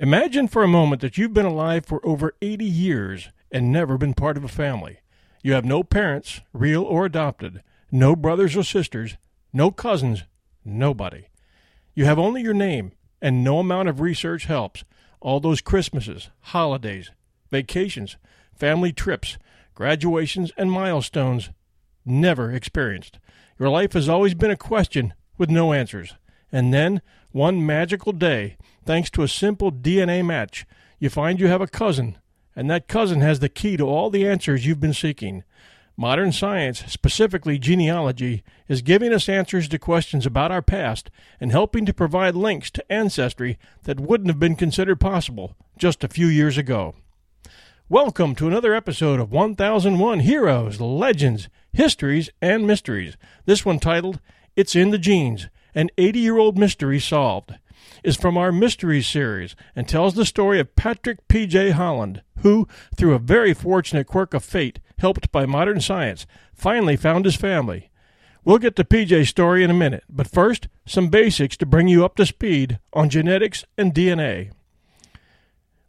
Imagine for a moment that you've been alive for over 80 years and never been part of a family. You have no parents, real or adopted, no brothers or sisters, no cousins, nobody. You have only your name, and no amount of research helps. All those Christmases, holidays, vacations, family trips, graduations, and milestones never experienced. Your life has always been a question with no answers. And then, one magical day, thanks to a simple DNA match, you find you have a cousin, and that cousin has the key to all the answers you've been seeking. Modern science, specifically genealogy, is giving us answers to questions about our past and helping to provide links to ancestry that wouldn't have been considered possible just a few years ago. Welcome to another episode of 1001 Heroes, Legends, Histories, and Mysteries. This one titled It's in the Genes an 80 year old mystery solved, is from our mystery series and tells the story of Patrick P.J. Holland, who, through a very fortunate quirk of fate, helped by modern science, finally found his family. We'll get to PJ's story in a minute, but first, some basics to bring you up to speed on genetics and DNA.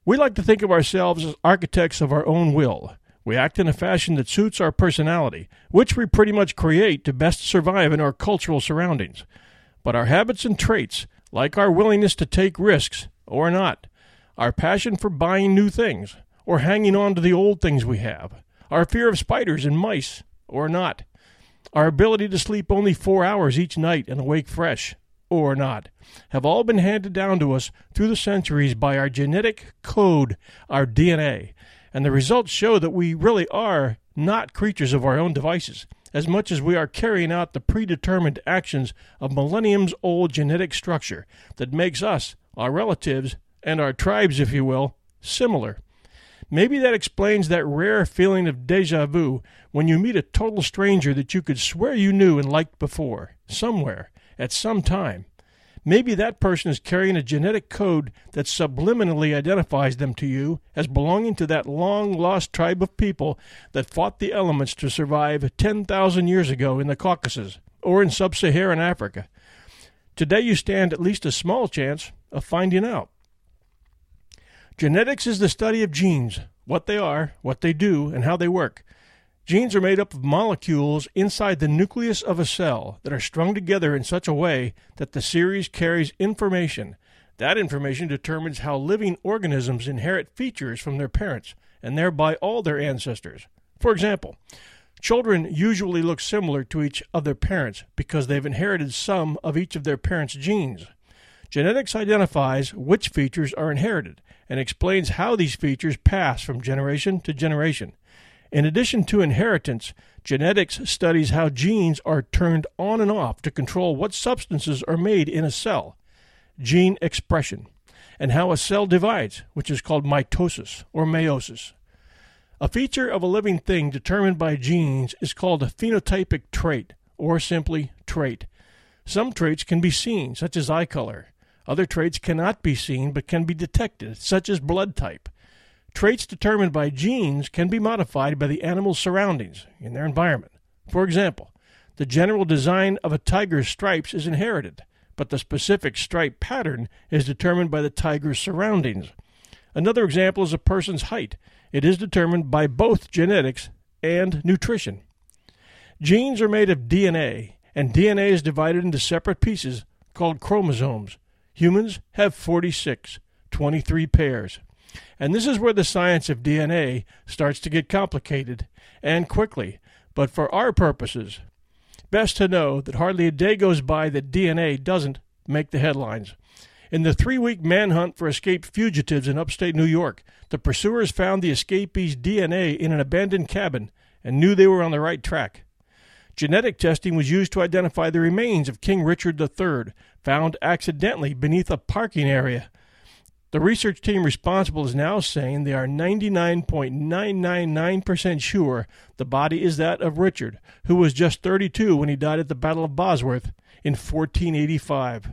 We like to think of ourselves as architects of our own will. We act in a fashion that suits our personality, which we pretty much create to best survive in our cultural surroundings. But our habits and traits, like our willingness to take risks or not, our passion for buying new things or hanging on to the old things we have, our fear of spiders and mice or not, our ability to sleep only four hours each night and awake fresh or not, have all been handed down to us through the centuries by our genetic code, our DNA. And the results show that we really are not creatures of our own devices as much as we are carrying out the predetermined actions of millenniums old genetic structure that makes us, our relatives, and our tribes, if you will, similar. Maybe that explains that rare feeling of deja vu when you meet a total stranger that you could swear you knew and liked before, somewhere, at some time. Maybe that person is carrying a genetic code that subliminally identifies them to you as belonging to that long lost tribe of people that fought the elements to survive 10,000 years ago in the Caucasus or in sub Saharan Africa. Today you stand at least a small chance of finding out. Genetics is the study of genes, what they are, what they do, and how they work. Genes are made up of molecules inside the nucleus of a cell that are strung together in such a way that the series carries information. That information determines how living organisms inherit features from their parents and thereby all their ancestors. For example, children usually look similar to each of their parents because they've inherited some of each of their parents' genes. Genetics identifies which features are inherited and explains how these features pass from generation to generation. In addition to inheritance, genetics studies how genes are turned on and off to control what substances are made in a cell, gene expression, and how a cell divides, which is called mitosis or meiosis. A feature of a living thing determined by genes is called a phenotypic trait, or simply trait. Some traits can be seen, such as eye color. Other traits cannot be seen but can be detected, such as blood type. Traits determined by genes can be modified by the animal's surroundings in their environment. For example, the general design of a tiger's stripes is inherited, but the specific stripe pattern is determined by the tiger's surroundings. Another example is a person's height. It is determined by both genetics and nutrition. Genes are made of DNA, and DNA is divided into separate pieces called chromosomes. Humans have 46, 23 pairs. And this is where the science of DNA starts to get complicated, and quickly. But for our purposes, best to know that hardly a day goes by that DNA doesn't make the headlines. In the three week manhunt for escaped fugitives in upstate New York, the pursuers found the escapees' DNA in an abandoned cabin and knew they were on the right track. Genetic testing was used to identify the remains of King Richard III, found accidentally beneath a parking area. The research team responsible is now saying they are 99.999% sure the body is that of Richard, who was just 32 when he died at the Battle of Bosworth in 1485.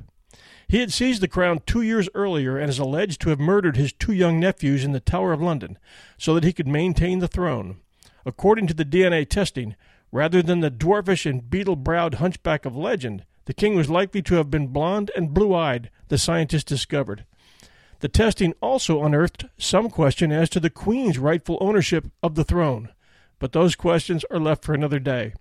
He had seized the crown two years earlier and is alleged to have murdered his two young nephews in the Tower of London so that he could maintain the throne. According to the DNA testing, rather than the dwarfish and beetle browed hunchback of legend, the king was likely to have been blond and blue eyed, the scientists discovered. The testing also unearthed some question as to the queen's rightful ownership of the throne, but those questions are left for another day.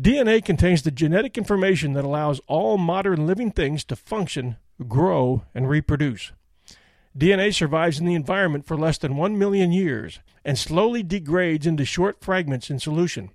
DNA contains the genetic information that allows all modern living things to function, grow, and reproduce. DNA survives in the environment for less than 1 million years and slowly degrades into short fragments in solution.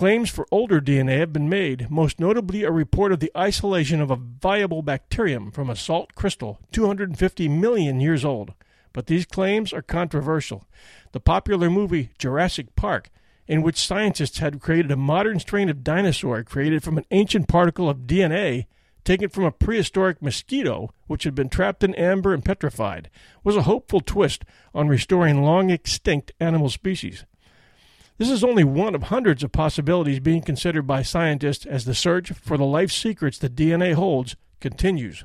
Claims for older DNA have been made, most notably a report of the isolation of a viable bacterium from a salt crystal 250 million years old. But these claims are controversial. The popular movie Jurassic Park in which scientists had created a modern strain of dinosaur created from an ancient particle of DNA taken from a prehistoric mosquito which had been trapped in amber and petrified, was a hopeful twist on restoring long extinct animal species. This is only one of hundreds of possibilities being considered by scientists as the search for the life secrets that DNA holds continues.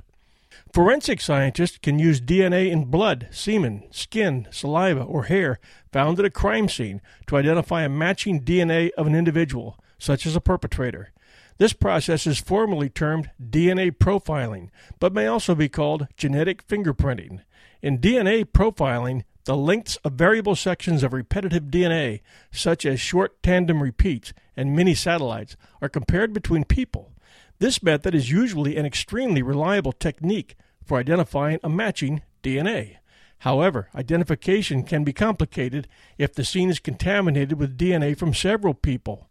Forensic scientists can use DNA in blood, semen, skin, saliva, or hair found at a crime scene to identify a matching DNA of an individual, such as a perpetrator. This process is formally termed DNA profiling, but may also be called genetic fingerprinting. In DNA profiling, the lengths of variable sections of repetitive DNA, such as short tandem repeats and mini satellites, are compared between people. This method is usually an extremely reliable technique for identifying a matching DNA. However, identification can be complicated if the scene is contaminated with DNA from several people.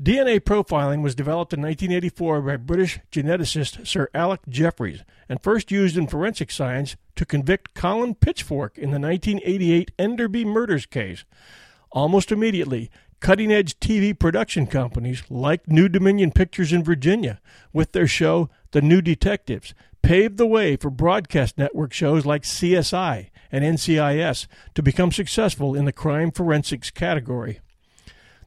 DNA profiling was developed in 1984 by British geneticist Sir Alec Jeffreys and first used in forensic science to convict Colin Pitchfork in the 1988 Enderby murders case. Almost immediately, cutting edge TV production companies like New Dominion Pictures in Virginia, with their show The New Detectives, paved the way for broadcast network shows like CSI and NCIS to become successful in the crime forensics category.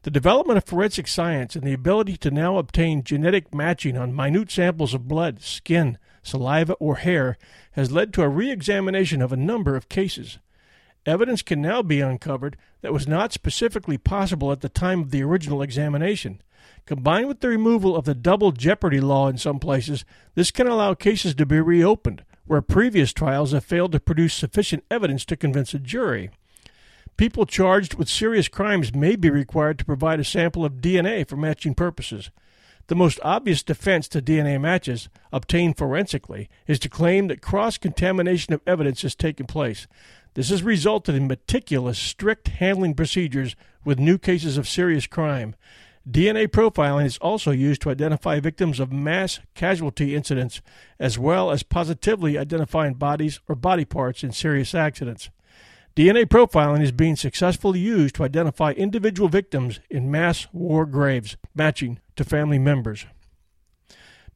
The development of forensic science and the ability to now obtain genetic matching on minute samples of blood, skin, saliva, or hair has led to a re examination of a number of cases. Evidence can now be uncovered that was not specifically possible at the time of the original examination. Combined with the removal of the double jeopardy law in some places, this can allow cases to be reopened where previous trials have failed to produce sufficient evidence to convince a jury. People charged with serious crimes may be required to provide a sample of DNA for matching purposes. The most obvious defense to DNA matches, obtained forensically, is to claim that cross contamination of evidence has taken place. This has resulted in meticulous, strict handling procedures with new cases of serious crime. DNA profiling is also used to identify victims of mass casualty incidents, as well as positively identifying bodies or body parts in serious accidents. DNA profiling is being successfully used to identify individual victims in mass war graves, matching to family members.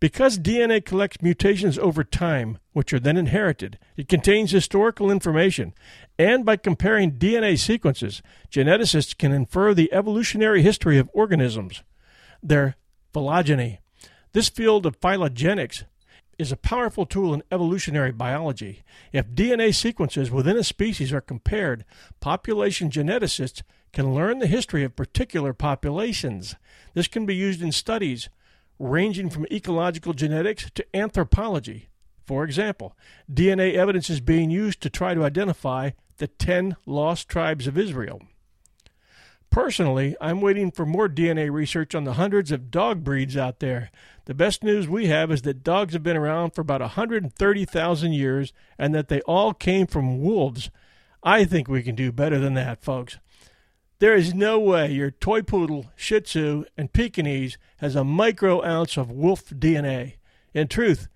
Because DNA collects mutations over time, which are then inherited, it contains historical information, and by comparing DNA sequences, geneticists can infer the evolutionary history of organisms, their phylogeny. This field of phylogenetics is a powerful tool in evolutionary biology. If DNA sequences within a species are compared, population geneticists can learn the history of particular populations. This can be used in studies ranging from ecological genetics to anthropology. For example, DNA evidence is being used to try to identify the 10 lost tribes of Israel. Personally, I'm waiting for more DNA research on the hundreds of dog breeds out there. The best news we have is that dogs have been around for about 130,000 years and that they all came from wolves. I think we can do better than that, folks. There is no way your toy poodle, Shih Tzu, and Pekingese has a micro ounce of wolf DNA. In truth,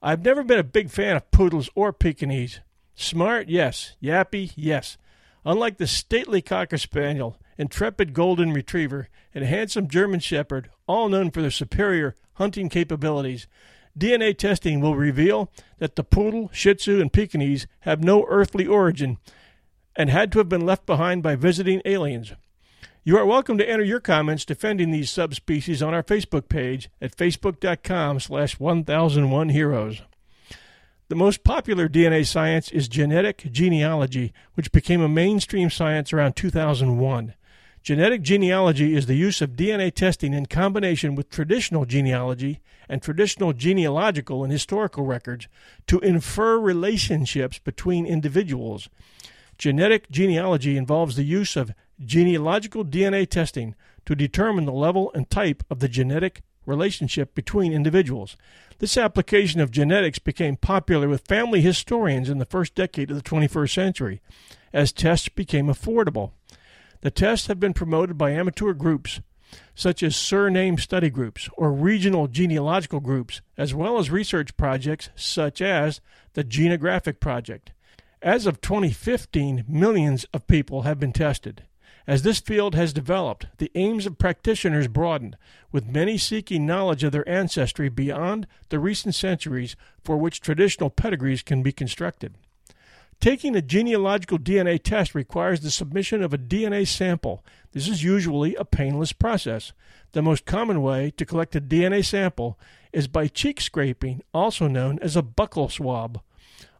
I've never been a big fan of poodles or Pekingese. Smart, yes. Yappy, yes. Unlike the stately Cocker Spaniel, intrepid Golden Retriever, and handsome German Shepherd, all known for their superior hunting capabilities, DNA testing will reveal that the poodle, Shih Tzu, and Pekingese have no earthly origin and had to have been left behind by visiting aliens. You are welcome to enter your comments defending these subspecies on our Facebook page at facebook.com slash 1001heroes. The most popular DNA science is genetic genealogy, which became a mainstream science around 2001. Genetic genealogy is the use of DNA testing in combination with traditional genealogy and traditional genealogical and historical records to infer relationships between individuals. Genetic genealogy involves the use of genealogical DNA testing to determine the level and type of the genetic relationship between individuals. This application of genetics became popular with family historians in the first decade of the 21st century as tests became affordable. The tests have been promoted by amateur groups such as surname study groups or regional genealogical groups, as well as research projects such as the Genographic Project. As of 2015, millions of people have been tested. As this field has developed, the aims of practitioners broadened, with many seeking knowledge of their ancestry beyond the recent centuries for which traditional pedigrees can be constructed. Taking a genealogical DNA test requires the submission of a DNA sample. This is usually a painless process. The most common way to collect a DNA sample is by cheek scraping, also known as a buccal swab.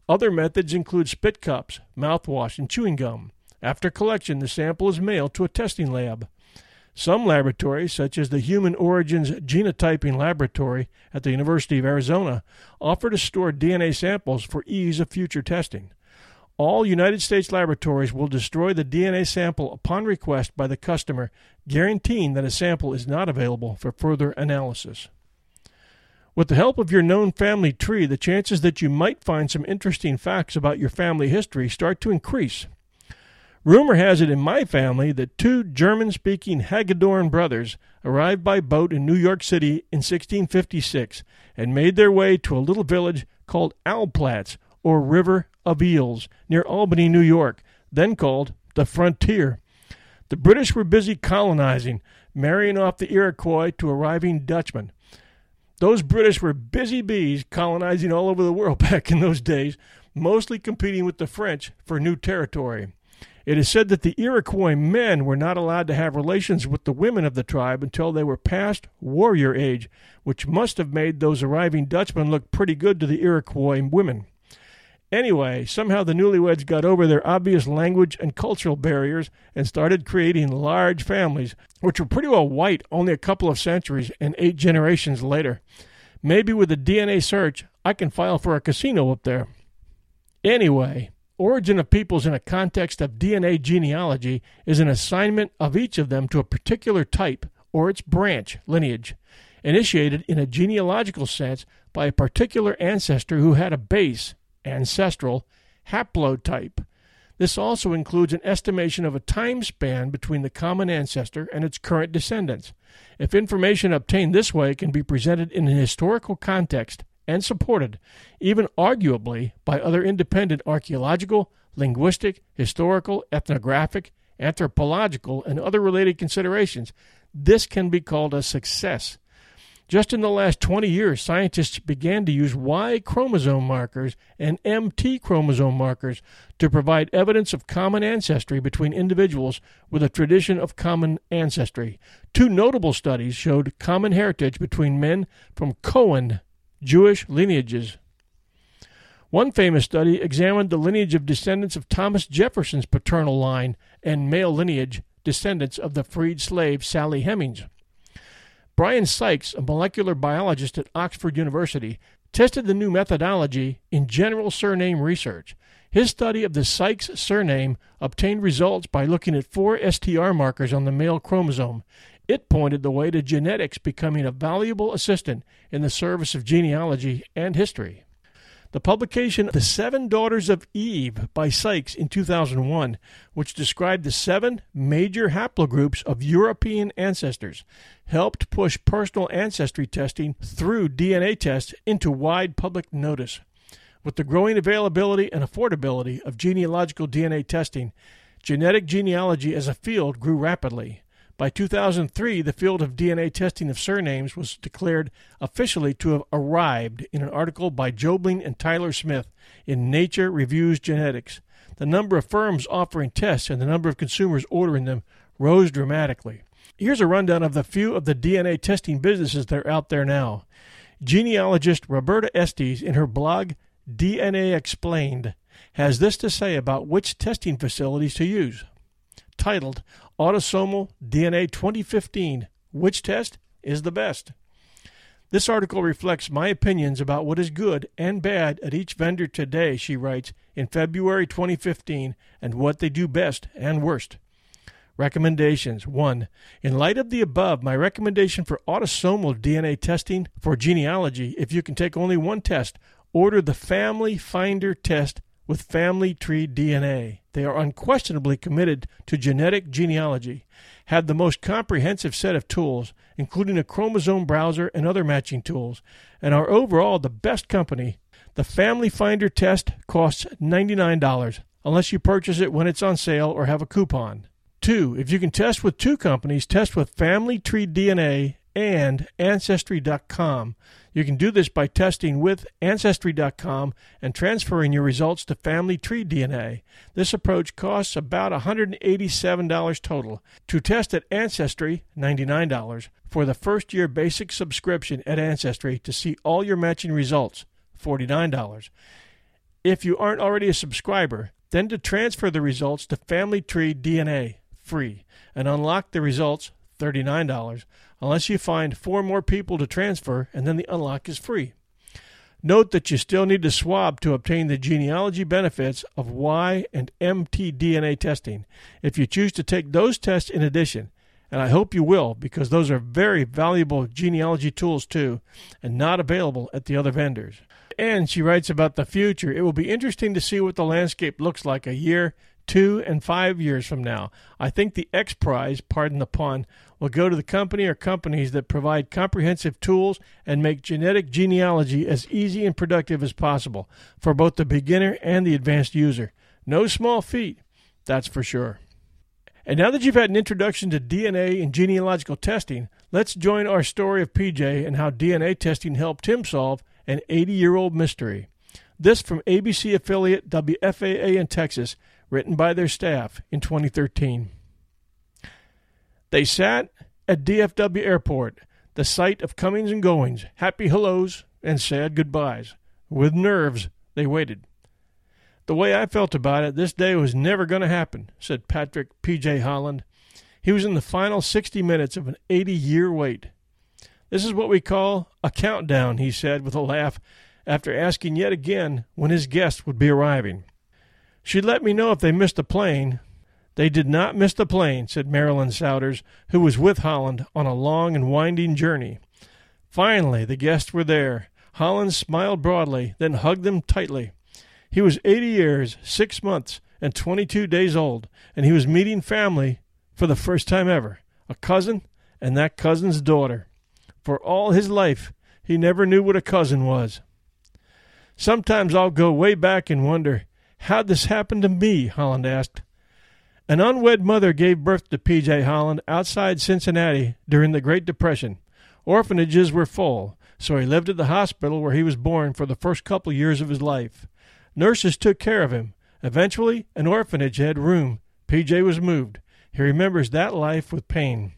Other methods include spit cups, mouthwash, and chewing gum. After collection, the sample is mailed to a testing lab. Some laboratories, such as the Human Origins Genotyping Laboratory at the University of Arizona, offer to store DNA samples for ease of future testing. All United States laboratories will destroy the DNA sample upon request by the customer, guaranteeing that a sample is not available for further analysis. With the help of your known family tree, the chances that you might find some interesting facts about your family history start to increase. Rumor has it in my family that two German speaking Hagedorn brothers arrived by boat in New York City in 1656 and made their way to a little village called Albplatz, or River of Eels, near Albany, New York, then called the Frontier. The British were busy colonizing, marrying off the Iroquois to arriving Dutchmen. Those British were busy bees colonizing all over the world back in those days, mostly competing with the French for new territory. It is said that the Iroquois men were not allowed to have relations with the women of the tribe until they were past warrior age, which must have made those arriving Dutchmen look pretty good to the Iroquois women. Anyway, somehow the newlyweds got over their obvious language and cultural barriers and started creating large families, which were pretty well white only a couple of centuries and eight generations later. Maybe with a DNA search, I can file for a casino up there. Anyway, Origin of Peoples in a context of DNA genealogy is an assignment of each of them to a particular type or its branch lineage, initiated in a genealogical sense by a particular ancestor who had a base ancestral haplotype. This also includes an estimation of a time span between the common ancestor and its current descendants. If information obtained this way can be presented in an historical context, and supported, even arguably, by other independent archaeological, linguistic, historical, ethnographic, anthropological, and other related considerations, this can be called a success. Just in the last 20 years, scientists began to use Y chromosome markers and MT chromosome markers to provide evidence of common ancestry between individuals with a tradition of common ancestry. Two notable studies showed common heritage between men from Cohen Jewish lineages. One famous study examined the lineage of descendants of Thomas Jefferson's paternal line and male lineage descendants of the freed slave Sally Hemings. Bryan Sykes, a molecular biologist at Oxford University, tested the new methodology in general surname research. His study of the Sykes surname obtained results by looking at four STR markers on the male chromosome. It pointed the way to genetics becoming a valuable assistant in the service of genealogy and history. The publication The Seven Daughters of Eve by Sykes in 2001, which described the seven major haplogroups of European ancestors, helped push personal ancestry testing through DNA tests into wide public notice. With the growing availability and affordability of genealogical DNA testing, genetic genealogy as a field grew rapidly. By 2003, the field of DNA testing of surnames was declared officially to have arrived in an article by Jobling and Tyler Smith in Nature Reviews Genetics. The number of firms offering tests and the number of consumers ordering them rose dramatically. Here's a rundown of the few of the DNA testing businesses that are out there now. Genealogist Roberta Estes, in her blog DNA Explained, has this to say about which testing facilities to use. Titled Autosomal DNA 2015 Which Test is the Best? This article reflects my opinions about what is good and bad at each vendor today, she writes, in February 2015, and what they do best and worst. Recommendations 1. In light of the above, my recommendation for autosomal DNA testing for genealogy, if you can take only one test, order the Family Finder test with Family Tree DNA. They are unquestionably committed to genetic genealogy, have the most comprehensive set of tools, including a chromosome browser and other matching tools, and are overall the best company. The Family Finder test costs $99 unless you purchase it when it's on sale or have a coupon. 2. If you can test with two companies, test with Family Tree DNA and Ancestry.com. You can do this by testing with Ancestry.com and transferring your results to Family Tree DNA. This approach costs about $187 total. To test at Ancestry, $99. For the first year basic subscription at Ancestry to see all your matching results, $49. If you aren't already a subscriber, then to transfer the results to Family Tree DNA, free, and unlock the results, $39 unless you find four more people to transfer, and then the unlock is free. Note that you still need to swab to obtain the genealogy benefits of Y and mtDNA testing if you choose to take those tests in addition, and I hope you will because those are very valuable genealogy tools too, and not available at the other vendors. And she writes about the future. It will be interesting to see what the landscape looks like a year, two, and five years from now. I think the X Prize, pardon the pun, will go to the company or companies that provide comprehensive tools and make genetic genealogy as easy and productive as possible for both the beginner and the advanced user. No small feat, that's for sure. And now that you've had an introduction to DNA and genealogical testing, let's join our story of PJ and how DNA testing helped him solve an 80 year old mystery. This from ABC affiliate WFAA in Texas written by their staff in 2013. They sat at DFW Airport, the site of comings and goings, happy hellos and sad goodbyes. With nerves, they waited. The way I felt about it, this day was never going to happen, said Patrick P.J. Holland. He was in the final 60 minutes of an 80 year wait. This is what we call a countdown, he said with a laugh after asking yet again when his guests would be arriving. She'd let me know if they missed a plane. They did not miss the plane, said Marilyn Souders, who was with Holland on a long and winding journey. Finally, the guests were there. Holland smiled broadly, then hugged them tightly. He was eighty years, six months, and twenty two days old, and he was meeting family for the first time ever a cousin and that cousin's daughter. For all his life, he never knew what a cousin was. Sometimes I'll go way back and wonder How'd this happen to me? Holland asked. An unwed mother gave birth to P.J. Holland outside Cincinnati during the Great Depression. Orphanages were full, so he lived at the hospital where he was born for the first couple years of his life. Nurses took care of him. Eventually, an orphanage had room. P.J. was moved. He remembers that life with pain.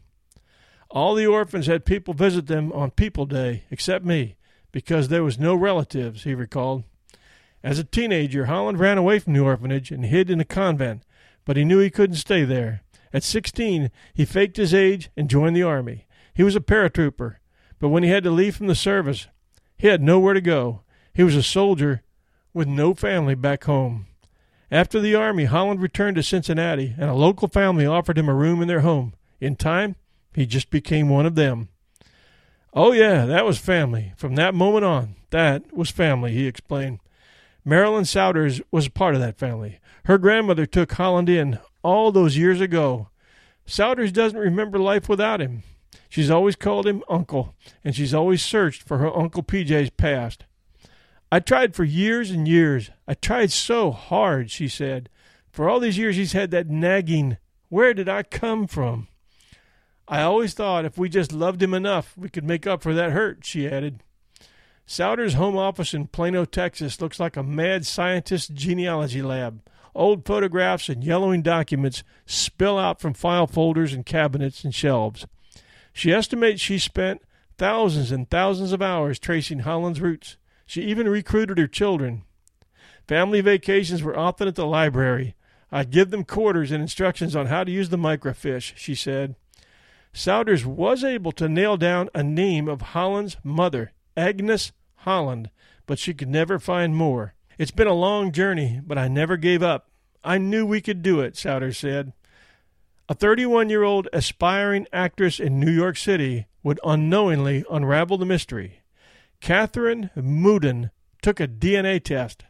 All the orphans had people visit them on People Day, except me, because there was no relatives, he recalled. As a teenager, Holland ran away from the orphanage and hid in a convent, but he knew he couldn't stay there. At 16, he faked his age and joined the Army. He was a paratrooper, but when he had to leave from the service, he had nowhere to go. He was a soldier with no family back home. After the Army, Holland returned to Cincinnati, and a local family offered him a room in their home. In time, he just became one of them. Oh, yeah, that was family. From that moment on, that was family, he explained. Marilyn Souders was part of that family. Her grandmother took Holland in all those years ago. Souders doesn't remember life without him. She's always called him Uncle, and she's always searched for her Uncle PJ's past. I tried for years and years. I tried so hard, she said. For all these years, he's had that nagging, Where did I come from? I always thought if we just loved him enough, we could make up for that hurt, she added. Souders' home office in Plano, Texas looks like a mad scientist's genealogy lab. Old photographs and yellowing documents spill out from file folders and cabinets and shelves. She estimates she spent thousands and thousands of hours tracing Holland's roots. She even recruited her children. Family vacations were often at the library. I'd give them quarters and instructions on how to use the microfiche, she said. Souders was able to nail down a name of Holland's mother, Agnes Holland, but she could never find more. It's been a long journey, but I never gave up. I knew we could do it, Souders said. A 31 year old aspiring actress in New York City would unknowingly unravel the mystery. Catherine Moudon took a DNA test.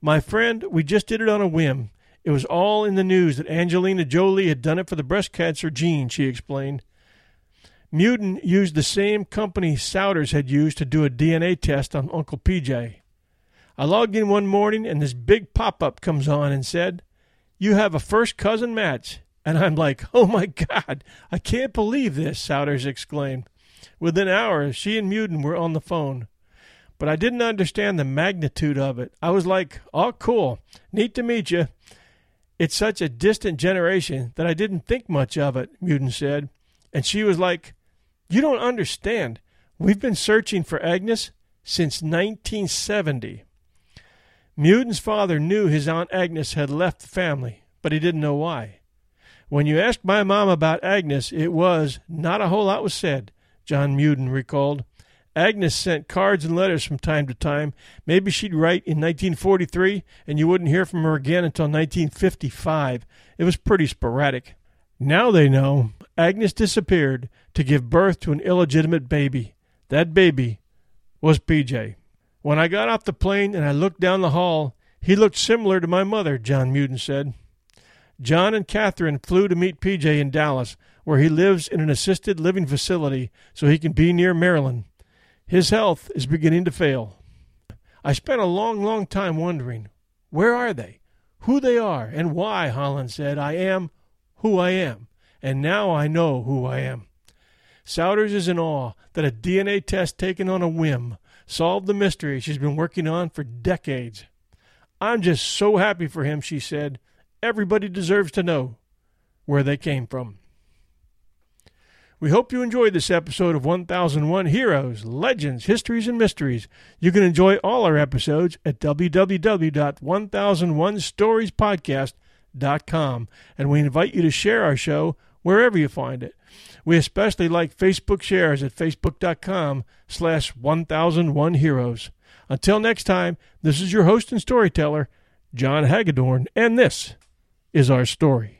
My friend, we just did it on a whim. It was all in the news that Angelina Jolie had done it for the breast cancer gene, she explained. Moudon used the same company Souders had used to do a DNA test on Uncle PJ. I logged in one morning and this big pop up comes on and said, You have a first cousin match. And I'm like, Oh my God, I can't believe this, Souders exclaimed. Within hours, she and Moudon were on the phone. But I didn't understand the magnitude of it. I was like, Oh, cool. Neat to meet you. It's such a distant generation that I didn't think much of it, Moudon said. And she was like, You don't understand. We've been searching for Agnes since 1970. Moudon's father knew his Aunt Agnes had left the family, but he didn't know why. When you asked my mom about Agnes, it was not a whole lot was said, John Moudon recalled. Agnes sent cards and letters from time to time. Maybe she'd write in 1943, and you wouldn't hear from her again until 1955. It was pretty sporadic. Now they know Agnes disappeared to give birth to an illegitimate baby. That baby was PJ. When I got off the plane and I looked down the hall, he looked similar to my mother, John Moudon said. John and Catherine flew to meet PJ in Dallas, where he lives in an assisted living facility so he can be near Marilyn. His health is beginning to fail. I spent a long, long time wondering where are they, who they are, and why, Holland said, I am who I am, and now I know who I am. Souders is in awe that a DNA test taken on a whim solved the mystery she's been working on for decades. I'm just so happy for him, she said. Everybody deserves to know where they came from. We hope you enjoyed this episode of 1001 Heroes, Legends, Histories, and Mysteries. You can enjoy all our episodes at www.1001storiespodcast.com, and we invite you to share our show wherever you find it. We especially like Facebook shares at facebook.com slash 1001 heroes. Until next time, this is your host and storyteller, John Hagedorn, and this is our story.